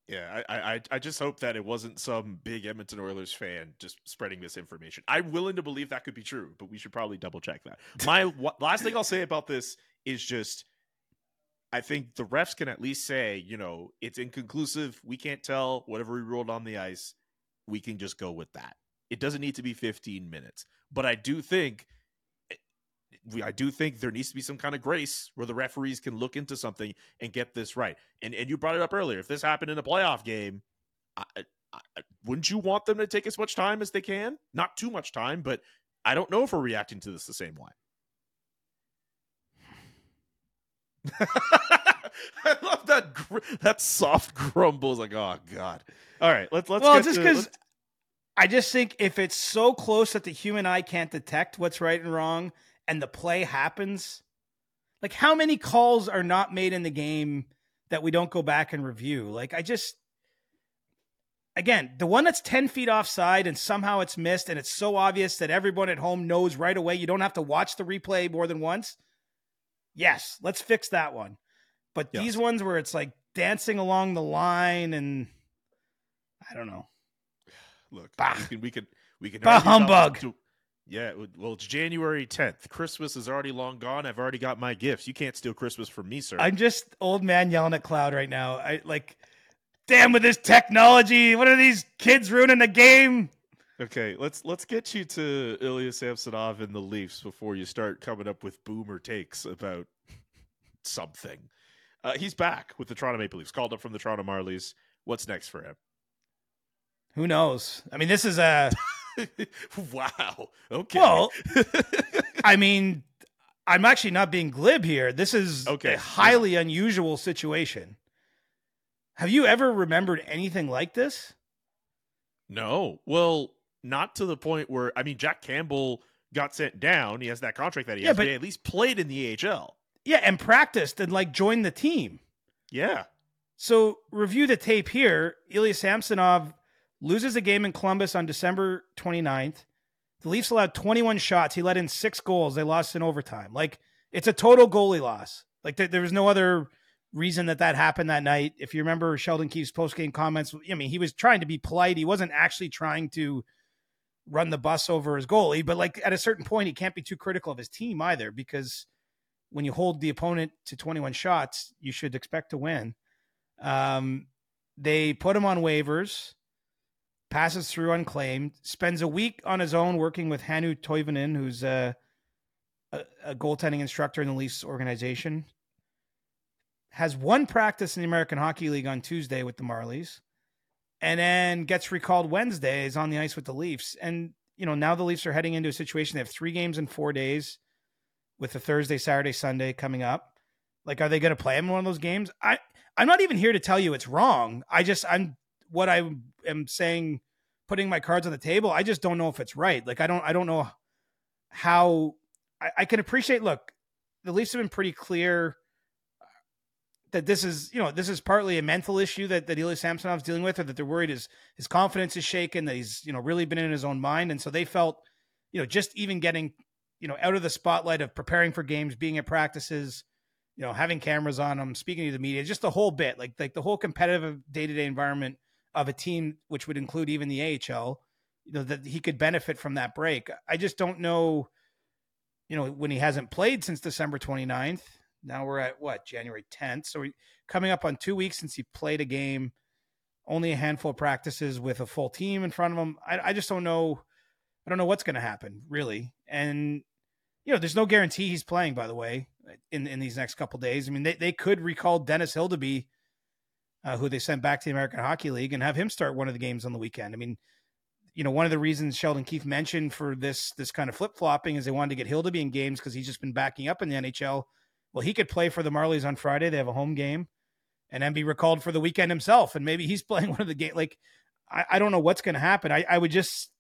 Yeah, I, I I just hope that it wasn't some big Edmonton Oilers fan just spreading this information. I'm willing to believe that could be true, but we should probably double check that. My *laughs* last thing I'll say about this is just I think the refs can at least say, you know, it's inconclusive. We can't tell whatever we rolled on the ice. We can just go with that. It doesn't need to be 15 minutes. But I do think eh, I do think there needs to be some kind of grace where the referees can look into something and get this right. And and you brought it up earlier. If this happened in a playoff game, I, I, wouldn't you want them to take as much time as they can? Not too much time, but I don't know if we're reacting to this the same way. *laughs* I love that gr- that soft grumble. It's like, oh god. All right, let's let's. well, just because I just think if it's so close that the human eye can't detect what's right and wrong, and the play happens, like how many calls are not made in the game that we don't go back and review? Like I just, again, the one that's ten feet offside and somehow it's missed, and it's so obvious that everyone at home knows right away. You don't have to watch the replay more than once. Yes, let's fix that one. But Yes. these ones where it's like dancing along the line and I don't know. look, Bah. we can we can we can Bah humbug. to- yeah, well, it's January tenth. Christmas is already long gone. I've already got my gifts. You can't steal Christmas from me, sir. I'm just old man yelling at Cloud right now. I like, damn with this technology. What are these kids ruining the game? Okay, let's let's get you to Ilya Samsonov and the Leafs before you start coming up with boomer takes about something. Uh, he's back with the Toronto Maple Leafs. Called up from the Toronto Marlies. What's next for him? Who knows? I mean, this is a. *laughs* wow. Okay. Well, *laughs* I mean, I'm actually not being glib here. This is Okay. a highly unusual situation. Have you ever remembered anything like this? no. Well, not to the point where I mean, Jack Campbell got sent down. He has that contract that he Yeah, has, but, but- he at least played in the AHL. Yeah, and practiced and like joined the team. Yeah. So review the tape here. Ilya Samsonov loses a game in Columbus on December 29th. The Leafs allowed 21 shots. He let in six goals. They lost in overtime. Like it's a total goalie loss. Like there, there was no other reason that that happened that night. If you remember Sheldon Keefe's post-game comments, I mean, he was trying to be polite. He wasn't actually trying to run the bus over his goalie, but like at a certain point, he can't be too critical of his team either because when you hold the opponent to 21 shots, you should expect to win. Um, they put him on waivers, passes through unclaimed, spends a week on his own working with Hannu Toivonen, who's a, a, a goaltending instructor in the Leafs organization. Has one practice in the American Hockey League on Tuesday with the Marlies, and then gets recalled Wednesday, is on the ice with the Leafs. And, you know, now the Leafs are heading into a situation. They have three games in four days with the Thursday, Saturday, Sunday coming up. Like, are they going to play him in one of those games? I, I'm not even here to tell you it's wrong. I just, I'm what I am saying, putting my cards on the table. I just don't know if it's right. Like, I don't, I don't know how I, I can appreciate. Look, the Leafs have been pretty clear that this is, you know, this is partly a mental issue that that Ilya Samsonov's dealing with, or that they're worried his his confidence is shaken, that he's, you know, really been in his own mind, and so they felt, you know, just even getting, you know, out of the spotlight of preparing for games, being at practices, you know, having cameras on him, speaking to the media, just the whole bit, like like the whole competitive day to day environment of a team, which would include even the AHL, you know, that he could benefit from that break. I just don't know, you know, when he hasn't played since December 29th. Now we're at what January 10th, so we coming up on two weeks since he played a game. Only a handful of practices with a full team in front of him. I, I just don't know. I don't know what's going to happen really, and you know, there's no guarantee he's playing. By the way, in in these next couple days, I mean, they they could recall Dennis Hildeby, uh, who they sent back to the American Hockey League, and have him start one of the games on the weekend. I mean, you know, one of the reasons Sheldon Keefe mentioned for this this kind of flip flopping is they wanted to get Hildeby in games because he's just been backing up in the NHL. Well, he could play for the Marlies on Friday. They have a home game, and then be recalled for the weekend himself, and maybe he's *laughs* playing one of the game. Like, I, I don't know what's going to happen. I, I would just,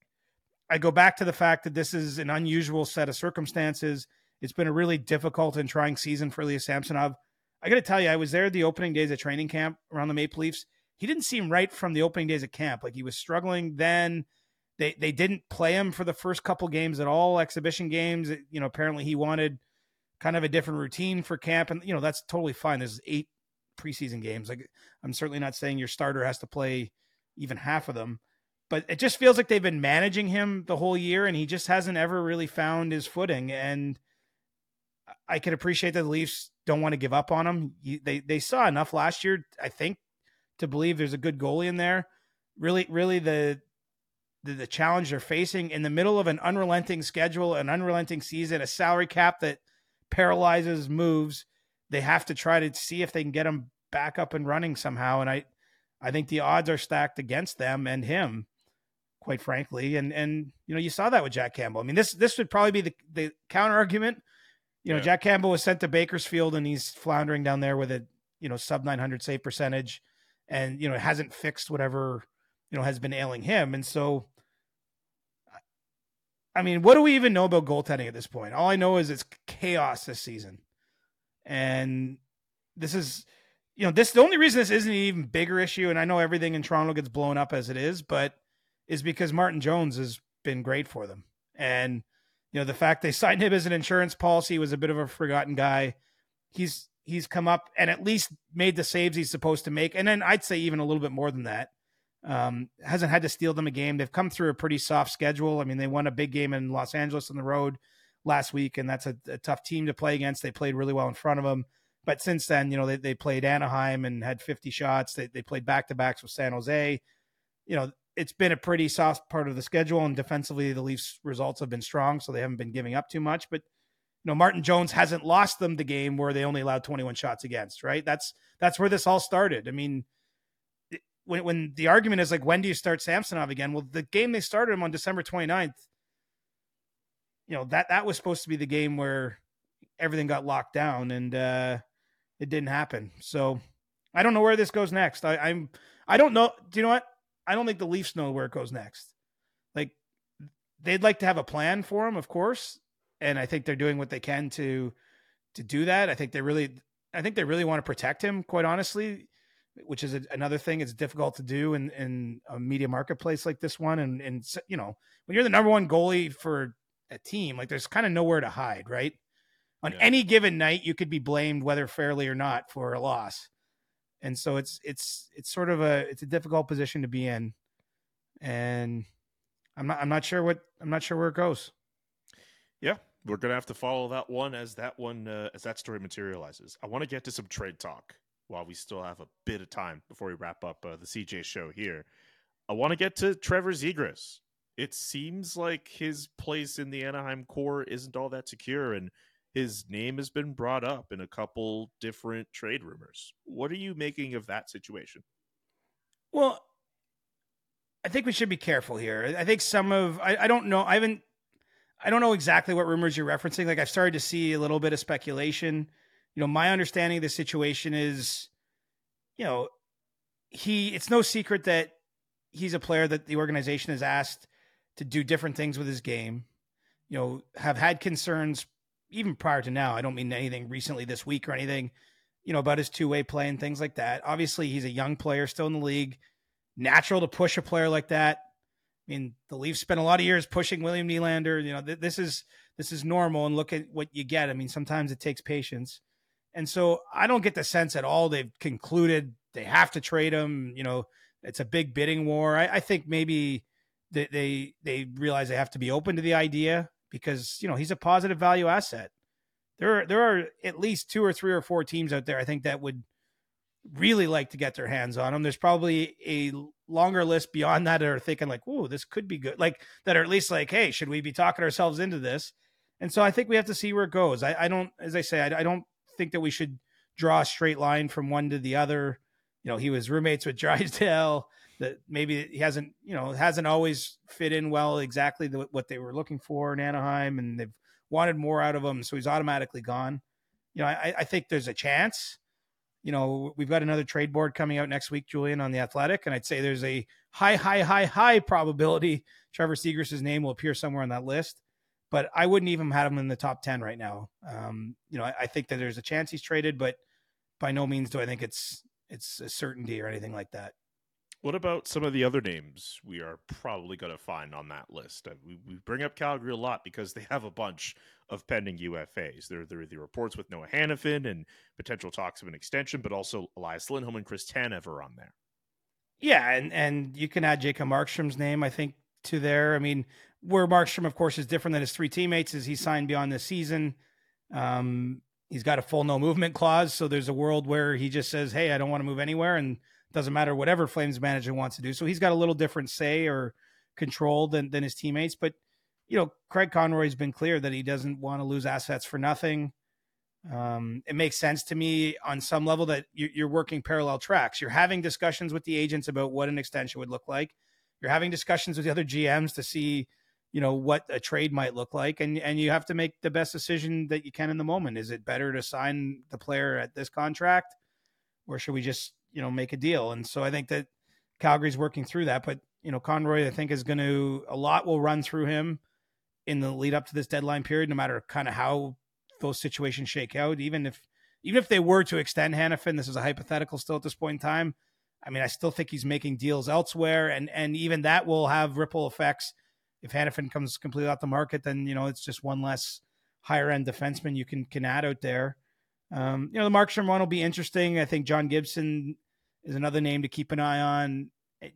I go back to the fact that this is an unusual set of circumstances. It's been a really difficult and trying season for Ilya Samsonov. I got to tell you, I was there the opening days of training camp around the Maple Leafs. He didn't seem right from the opening days of camp. Like he was struggling then. They they didn't play him for the first couple games at all, exhibition games. You know, apparently he wanted kind of a different routine for camp, and you know that's totally fine. There's eight preseason games. Like I'm certainly not saying your starter has to play even half of them, but it just feels like they've been managing him the whole year, and he just hasn't ever really found his footing. And I can appreciate that the Leafs don't want to give up on him. He, they they saw enough last year, I think, to believe there's a good goalie in there. Really, really the the, the challenge they're facing in the middle of an unrelenting schedule, an unrelenting season, a salary cap that paralyzes moves. They have to try to see if they can get him back up and running somehow. And I, I think the odds are stacked against them and him, quite frankly. And and you know you saw that with Jack Campbell. I mean this this would probably be the the counter argument. You know Yeah. Jack Campbell was sent to Bakersfield and he's floundering down there with a you know sub 900 save percentage, and you know hasn't fixed whatever you know has been ailing him. And so I mean, what do we even know about goaltending at this point? All I know is it's chaos this season. And this is, you know, this the only reason this isn't an even bigger issue, and I know everything in Toronto gets blown up as it is, but is because Martin Jones has been great for them. And, you know, the fact they signed him as an insurance policy was a bit of a forgotten guy. He's he's come up and at least made the saves he's supposed to make. And then I'd say even a little bit more than that um, hasn't had to steal them a game. They've come through a pretty soft schedule. I mean, they won a big game in Los Angeles on the road last week, and that's a, a tough team to play against. They played really well in front of them. But since then, you know, they, they played Anaheim and had 50 shots. They, they played back to backs with San Jose. You know, it's been a pretty soft part of the schedule, and defensively, the Leafs' results have been strong, so they haven't been giving up too much. But you know, Martin Jones hasn't lost them the game where they only allowed 21 shots against, right? That's that's where this all started. I mean, when when the argument is like, when do you start Samsonov again? Well, the game they started him on December 29th, you know, that that was supposed to be the game where everything got locked down and uh it didn't happen. So I don't know where this goes next. I, I'm I don't know. Do you know what? I don't think the Leafs know where it goes next. Like they'd like to have a plan for him, of course, and I think they're doing what they can to to do that. I think they really I think they really want to protect him, quite honestly, which is a, another thing. It's difficult to do in in a media marketplace like this one, and and you know when you're the number one goalie for a team, like there's kind of nowhere to hide, right? On Yeah. any given night, you could be blamed, whether fairly or not, for a loss, and so it's it's it's sort of a it's a difficult position to be in, and I'm not I'm not sure what I'm not sure where it goes. Yeah, we're gonna have to follow that one as that one uh, as that story materializes. I want to get to some trade talk while we still have a bit of time before we wrap up uh, the CJ show here. I want to get to Trevor Zegras. It seems like his place in the Anaheim core isn't all that secure, and his name has been brought up in a couple different trade rumors. What are you making of that situation? Well, I think we should be careful here. I think some of I, I don't know. I haven't. I don't know exactly what rumors you're referencing. Like I've started to see a little bit of speculation. You know, my understanding of the situation is, you know, he. It's no secret that he's a player that the organization has asked to do different things with his game. You know, have had concerns even prior to now. I don't mean anything recently this week or anything. You know, about his two way play and things like that. Obviously, he's a young player still in the league natural to push a player like that. I mean, the Leafs spent a lot of years pushing William Nylander. You know, th- this is this is normal, and look at what you get. I mean, sometimes it takes patience, and so I don't get the sense at all they've concluded they have to trade him. You know, it's a big bidding war. I, I think maybe they, they they realize they have to be open to the idea because you know he's a positive value asset. There are there are at least two or three or four teams out there I think that would really like to get their hands on him. There's probably a longer list beyond that that are thinking like, "Whoa, this could be good." Like that are at least like, "Hey, should we be talking ourselves into this?" And so I think we have to see where it goes. I, I don't, as I say, I, I don't think that we should draw a straight line from one to the other. You know, he was roommates with *laughs* Drysdale. That maybe he hasn't, you know, hasn't always fit in well exactly the, what they were looking for in Anaheim, and they've wanted more out of him, so he's automatically gone. You know, I, I think there's a chance you know, we've got another trade board coming out next week, Julian, on the Athletic, and I'd say there's a high, high, high, high probability Trevor Zegras' name will appear somewhere on that list. But I wouldn't even have him in the top ten right now. Um, you know, I, I think that there's a chance he's traded, but by no means do I think it's it's a certainty or anything like that. What about some of the other names we are probably going to find on that list? Uh, We, we bring up Calgary a lot because they have a bunch of pending UFAs. There, there are the reports with Noah Hanifin and potential talks of an extension, but also Elias Lindholm and Chris Tanev are on there. Yeah, and and you can add Jacob Markstrom's name, I think, to there. I mean, where Markstrom, of course, is different than his three teammates is he signed beyond this season. Um, he's got a full no movement clause, so there's a world where he just says, "Hey, I don't want to move anywhere," and doesn't matter whatever Flames manager wants to do. So he's got a little different say or control than than his teammates. But you know, Craig Conroy's been clear that he doesn't want to lose assets for nothing. Um, it makes sense to me on some level that you're working parallel tracks. You're having discussions with the agents about what an extension would look like. You're having discussions with the other GMs to see, you know, what a trade might look like, and and you have to make the best decision that you can in the moment. Is it better to sign the player at this contract, or should we just you know make a deal? And so I think that Calgary's working through that, but you know, Conroy I think is going to a lot will run through him in the lead up to this deadline period, no matter kind of how those situations shake out. Even if even if they were to extend Hanifin, this is a hypothetical still at this point in time. I mean, I still think he's making deals elsewhere, and and even that will have ripple effects. If Hanifin comes completely off the market, then you know it's just one less higher end defenseman you can can add out there. Um, you know, the Markstrom one will be interesting. I think John Gibson is another name to keep an eye on,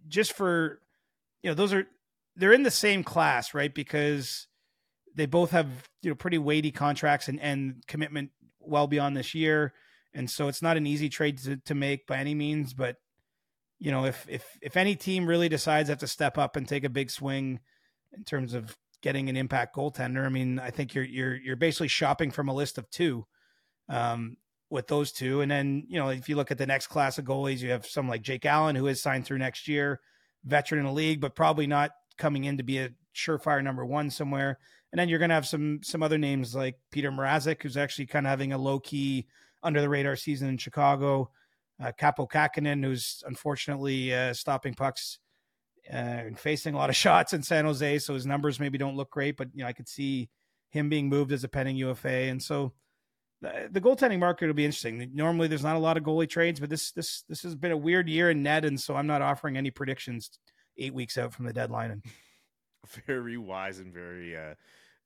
just for you know those are they're in the same class, right? Because they both have you know pretty weighty contracts and, and commitment well beyond this year, and so it's not an easy trade to, to make by any means. But you know, if if if any team really decides have to step up and take a big swing in terms of getting an impact goaltender, I mean, I think you're you're you're basically shopping from a list of two. Um, with those two. And then, you know, if you look at the next class of goalies, you have some like Jake Allen, who is signed through next year, veteran in the league, but probably not coming in to be a surefire number one somewhere. And then you're going to have some some other names like Petr Mrazek, who's actually kind of having a low key under the radar season in Chicago. Uh, Kaapo Kähkönen, who's unfortunately uh, stopping pucks uh, and facing a lot of *laughs* shots in San Jose, so his numbers maybe don't look great. But you know, I could see him being moved as a pending UFA, and so the, the goaltending market will be interesting. Normally, there's not a lot of goalie trades, but this this this has been a weird year in net, and so I'm not offering any predictions eight weeks out from the deadline. And *laughs* very wise and very uh,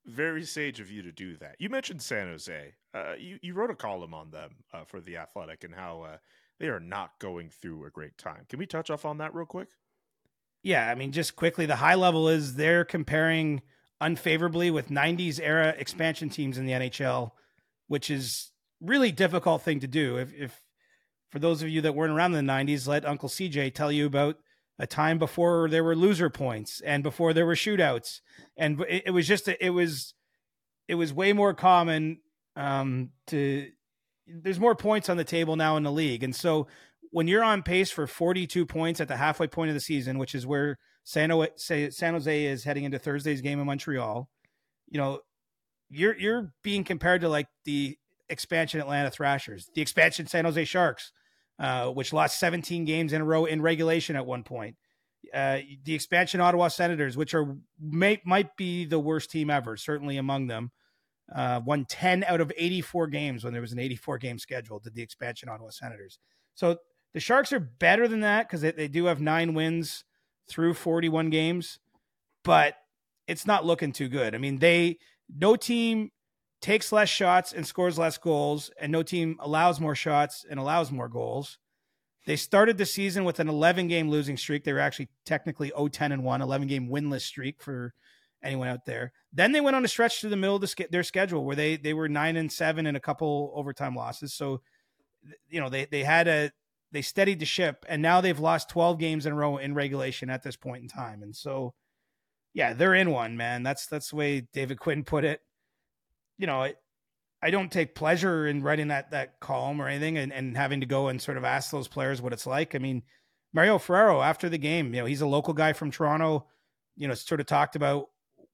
very sage of you to do that. You mentioned San Jose. Uh, you you wrote a column on them uh, for the Athletic and how uh, they are not going through a great time. Can we touch off on that real quick? Yeah, I mean, just quickly, the high level is they're comparing unfavorably with '90s era expansion teams in the NHL, which is really difficult thing to do. If, if for those of you that weren't around in the '90s, let Uncle CJ tell you about a time before there were loser points and before there were shootouts and it, it was just a, it was it was way more common um, to there's more points on the table now in the league and so when you're on pace for 42 points at the halfway point of the season which is where San Jose, San Jose is heading into Thursday's game in Montreal you know you're you're being compared to like the expansion Atlanta Thrashers the expansion San Jose Sharks uh, which lost 17 games in a row in regulation at one point. Uh, the expansion Ottawa Senators, which are may, might be the worst team ever, certainly among them, uh, won 10 out of 84 games when there was an 84 game schedule. Did the expansion Ottawa Senators? So the Sharks are better than that because they, they do have nine wins through 41 games, but it's not looking too good. I mean, they no team takes less shots and scores less goals, and no team allows more shots and allows more goals. They started the season with an 11 game losing streak. They were actually technically 0 10 and 1, 11 game winless streak for anyone out there. Then they went on a stretch to the middle of the, their schedule where they they were 9 and 7 and a couple overtime losses. So, you know, they they had a they steadied the ship and now they've lost 12 games in a row in regulation at this point in time. And so yeah, they're in one, man. That's that's the way David *laughs* Quinn put it you know, I, I don't take pleasure in writing that that column or anything and, and having to go and sort of ask those players what it's like. I mean, Mario Ferraro after the game, you know, he's a local guy from Toronto, you know, sort of talked about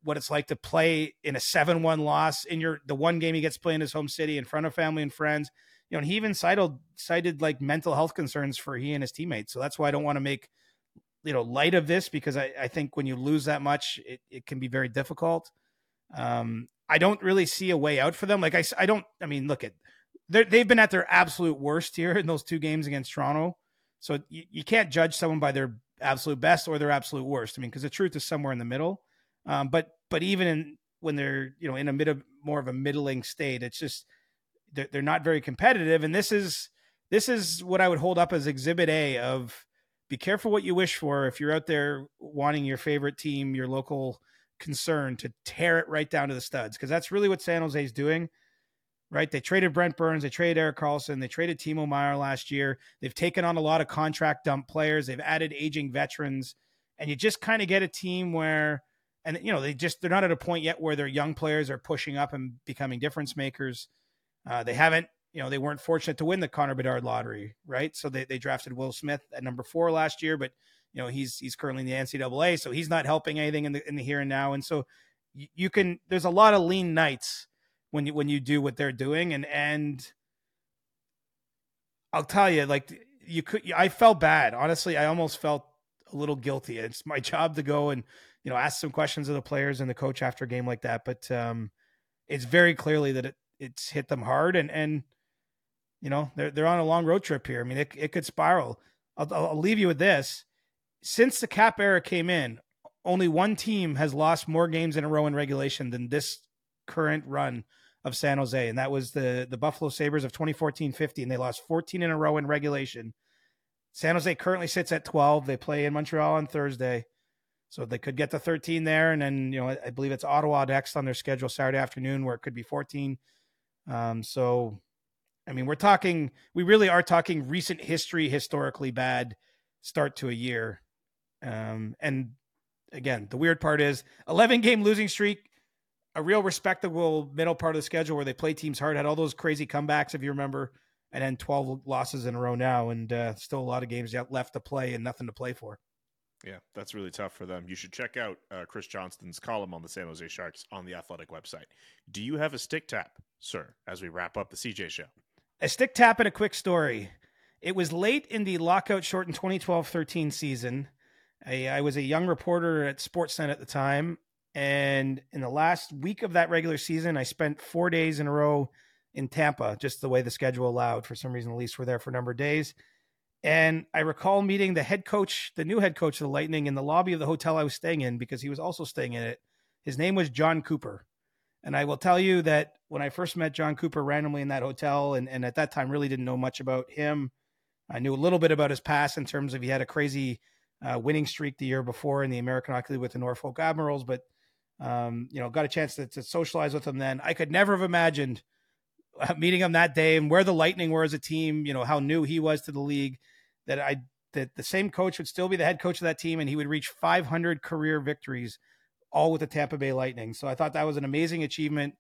what it's like to play in a 7-1 loss in your the one game he gets to play in his home city in front of family and friends. You know, and he even cited cited like mental health concerns for he and his teammates. So that's why I don't want to make you know light of this because I, I think when you lose that much, it, it can be very difficult. Um, I don't really see a way out for them. Like I, I don't. I mean, look at they've been at their absolute worst here in those two games against Toronto. So you, you can't judge someone by their absolute best or their absolute worst. I mean, because the truth is somewhere in the middle. Um, but but even in when they're you know in a mid more of a middling state, it's just they're, they're not very competitive. And this is this is what I would hold up as Exhibit A of be careful what you wish for if you're out there wanting your favorite team, your local concern to tear it right down to the studs because that's really what San Jose is doing. Right, they traded Brent Burns, they traded Erik Karlsson, they traded Timo Meier last year. They've taken on a lot of contract dump players. They've added aging veterans and you just kind of get a team where, and you know, they just they're not at a point yet where their young players are pushing up and becoming difference makers. Uh, they haven't, you know, they weren't fortunate to win the Connor Bedard lottery, right? So they they drafted Will Smith at number four last year, but you know he's he's currently in the NCAA, so he's not helping anything in the in the here and now, and so you, can. There's a lot of lean nights when you when you do what they're doing, and and I'll tell you, like you could, I felt bad. Honestly, I almost felt a little guilty. It's my *laughs* job to go and you know ask some questions of the players and the coach after a game like that, but um, it's very clearly that it it's hit them hard, and and you know they're they're on a long road trip here. I mean, it it could spiral. I'll, I'll leave you with this since the cap era came in, only one team has lost more games in a row in regulation than this current run of San Jose, and that was the the Buffalo Sabres of 2014-15, and they lost 14 in a row in regulation. San Jose currently sits at 12. They play in Montreal on Thursday, so they could get to 13 there, and then you know I believe it's Ottawa next on their schedule Saturday afternoon, where it could be 14. Um, so, I mean, we're talking, we really are talking recent history, historically bad start to a year um, and again, the weird part is 11 game losing streak, a real respectable middle part of the schedule where they play teams hard, had all those crazy comebacks, if you remember, and then 12 losses in a row now, and uh, still a lot of games yet left to play and nothing to play for. Yeah, that's really tough for them. You should check out uh, Chris Johnston's column on the San Jose Sharks on the Athletic website. Do you have a stick tap, sir, as we wrap up the CJ show? A stick tap and a quick story. It was late in the lockout shortened 2012 13 season. I, I was a young reporter at Sportsnet at the time. And in the last week of that regular season, I spent four days in a row in Tampa, just the way the schedule allowed. For some reason, the Leafs were there for a number of days. And I recall meeting the head coach, the new head coach of the Lightning, in the lobby of the hotel I was staying in because he was also staying in it. His name was Jon Cooper. And I will tell you that when I first met Jon Cooper randomly in that hotel, and, and at that time really didn't know much about him, I knew a little bit about his past in terms of he had a crazy uh, winning streak the year before in the American Hockey League with the Norfolk Admirals, but um, you know, got a chance to, to, socialize with him then. I could never have imagined uh, meeting him that day and where the Lightning were as a team, you know, how new he was to the league, that I that the same coach would still be the head coach of that team and he would reach 500 career victories all with the Tampa Bay Lightning. So I thought that was an amazing achievement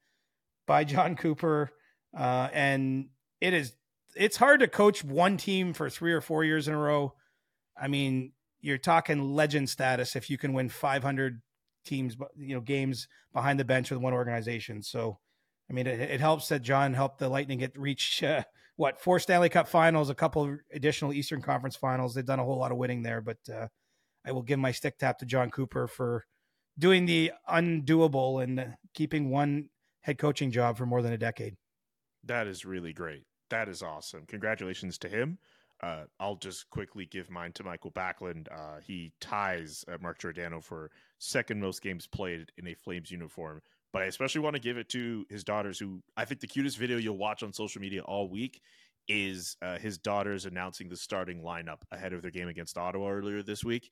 by Jon Cooper. Uh, and it is, it's hard to coach one team for three or four years in a row. I mean, you're talking legend status if you can win 500 teams, you know, games behind the bench with one organization. So, I mean, it, it helps that Jon helped the Lightning get reach uh, what four Stanley Cup Finals, a couple of additional Eastern Conference Finals. They've done a whole lot of winning there, but uh, I will give my stick tap to Jon Cooper for doing the undoable and keeping one head coaching job for more than a decade. That is really great. That is awesome. Congratulations to him. Uh, I'll just quickly give mine to Mikael Backlund. Uh, he ties uh, Mark Giordano for second most games played in a Flames uniform. But I especially want to give it to his daughters, who I think the cutest video you'll watch on social media all week is uh, his daughters announcing the starting lineup ahead of their game against Ottawa earlier this week.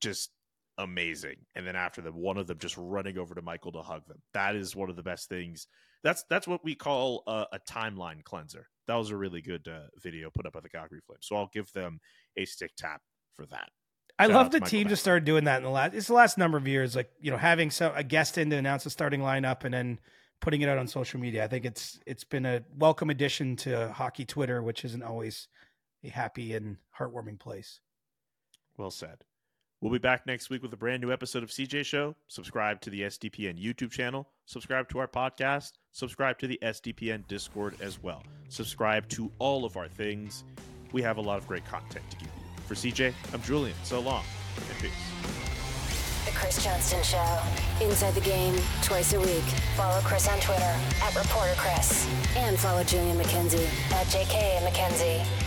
Just amazing. And then after them, one of them just running over to Michael to hug them. That is one of the best things. That's that's what we call a, a timeline cleanser. That was a really good uh, video put up by the Calgary Flames. So I'll give them a stick tap for that. I love the team just started doing that in the last. It's the last number of years, like you know, having some a guest in to announce the starting lineup and then putting it out on social media. I think it's it's been a welcome addition to hockey Twitter, which isn't always a happy and heartwarming place. Well said. We'll be back next week with a brand new episode of CJ Show. Subscribe to the SDPN YouTube channel, subscribe to our podcast, subscribe to the SDPN Discord as well. Subscribe to all of our things. We have a lot of great content to give you. For CJ, I'm Julian. So long and peace. The Chris Johnston Show. Inside the game, twice a week. Follow Chris on Twitter at Reporter Chris. And follow Julian McKenzie at JK McKenzie.